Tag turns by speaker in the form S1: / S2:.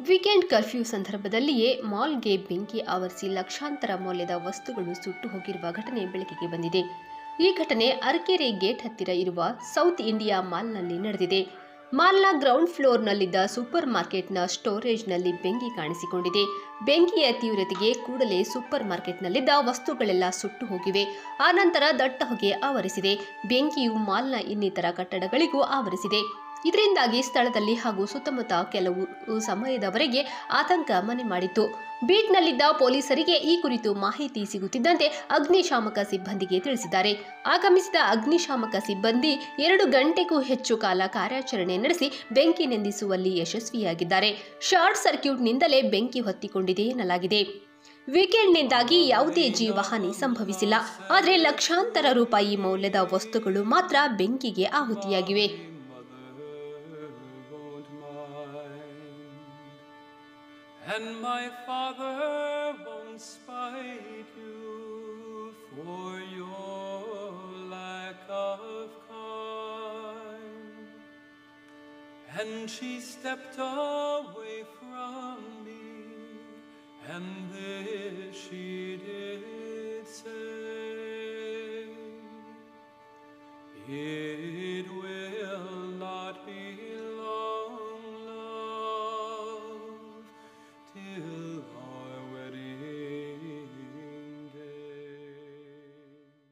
S1: Weekend curfew ಸಂದರ್ಭದಲ್ಲಿಯೇ ಮಾಲ್ಗೆ ಬೆಂಕಿ ಆವರಿಸಿ ಲಕ್ಷಾಂತರ ಮೌಲ್ಯದ ವಸ್ತುಗಳು ಸುಟ್ಟು ಹೋಗಿರುವ ಘಟನೆ ಬೆಳಕಿಗೆ ಬಂದಿದೆ. ಈ ಘಟನೆ ಅರಕೆರೆ ಗೇಟ್ ಹತ್ತಿರ ಇರುವ ಸೌತ್ ಇಂಡಿಯಾ ಮಾಲ್ನಲ್ಲಿ ನಡೆದಿದೆ. ಮಾಲ್ನ ಗ್ರೌಂಡ್ ಫ್ಲೋರ್ನಲ್ಲಿದ್ದ ಸೂಪರ್ ಮಾರ್ಕೆಟ್ನ ಸ್ಟೋರೇಜ್ನಲ್ಲಿ ಬೆಂಕಿ ಕಾಣಿಸಿಕೊಂಡಿದೆ. ಬೆಂಕಿಯ ತೀವ್ರತೆಗೆ ಕೂಡಲೇ ಸೂಪರ್ ಮಾರ್ಕೆಟ್ನಲ್ಲಿದ್ದ ವಸ್ತುಗಳೆಲ್ಲ ಸುಟ್ಟು ಹೋಗಿವೆ. ಆನಂತರ ದಟ್ಟ ಹೊಗೆ ಆವರಿಸಿದೆ. ಬೆಂಕಿಯು ಮಾಲ್ನ ಇನ್ನಿತರ ಕಟ್ಟಡಗಳಿಗೂ ಆವರಿಸಿದೆ. ಇದರಿಂದಾಗಿ ಸ್ಥಳದಲ್ಲಿ ಹಾಗೂ ಸುತ್ತಮುತ್ತ ಕೆಲವು ಸಮಯದವರೆಗೆ ಆತಂಕ ಮನೆ ಮಾಡಿತ್ತು. ಬೀಟ್ನಲ್ಲಿದ್ದ ಪೊಲೀಸರಿಗೆ ಈ ಕುರಿತು ಮಾಹಿತಿ ಸಿಗುತ್ತಿದ್ದಂತೆ ಅಗ್ನಿಶಾಮಕ ಸಿಬ್ಬಂದಿಗೆ ತಿಳಿಸಿದ್ದಾರೆ. ಆಗಮಿಸಿದ ಅಗ್ನಿಶಾಮಕ ಸಿಬ್ಬಂದಿ ಎರಡು ಗಂಟೆಗೂ ಹೆಚ್ಚು ಕಾಲ ಕಾರ್ಯಾಚರಣೆ ನಡೆಸಿ ಬೆಂಕಿ ನಂದಿಸುವಲ್ಲಿ ಯಶಸ್ವಿಯಾಗಿದ್ದಾರೆ. ಶಾರ್ಟ್ ಸರ್ಕ್ಯೂಟ್ನಿಂದಲೇ ಬೆಂಕಿ ಹೊತ್ತಿಕೊಂಡಿದೆ ಎನ್ನಲಾಗಿದೆ. ವೀಕೆಂಡ್ನಿಂದಾಗಿ ಯಾವುದೇ ಜೀವಹಾನಿ ಸಂಭವಿಸಿಲ್ಲ. ಆದರೆ ಲಕ್ಷಾಂತರ ರೂಪಾಯಿ ಮೌಲ್ಯದ ವಸ್ತುಗಳು ಮಾತ್ರ ಬೆಂಕಿಗೆ ಆಹುತಿಯಾಗಿವೆ.
S2: And my father won't spite you for your lack of kind. And she stepped away from me, and this she did say. If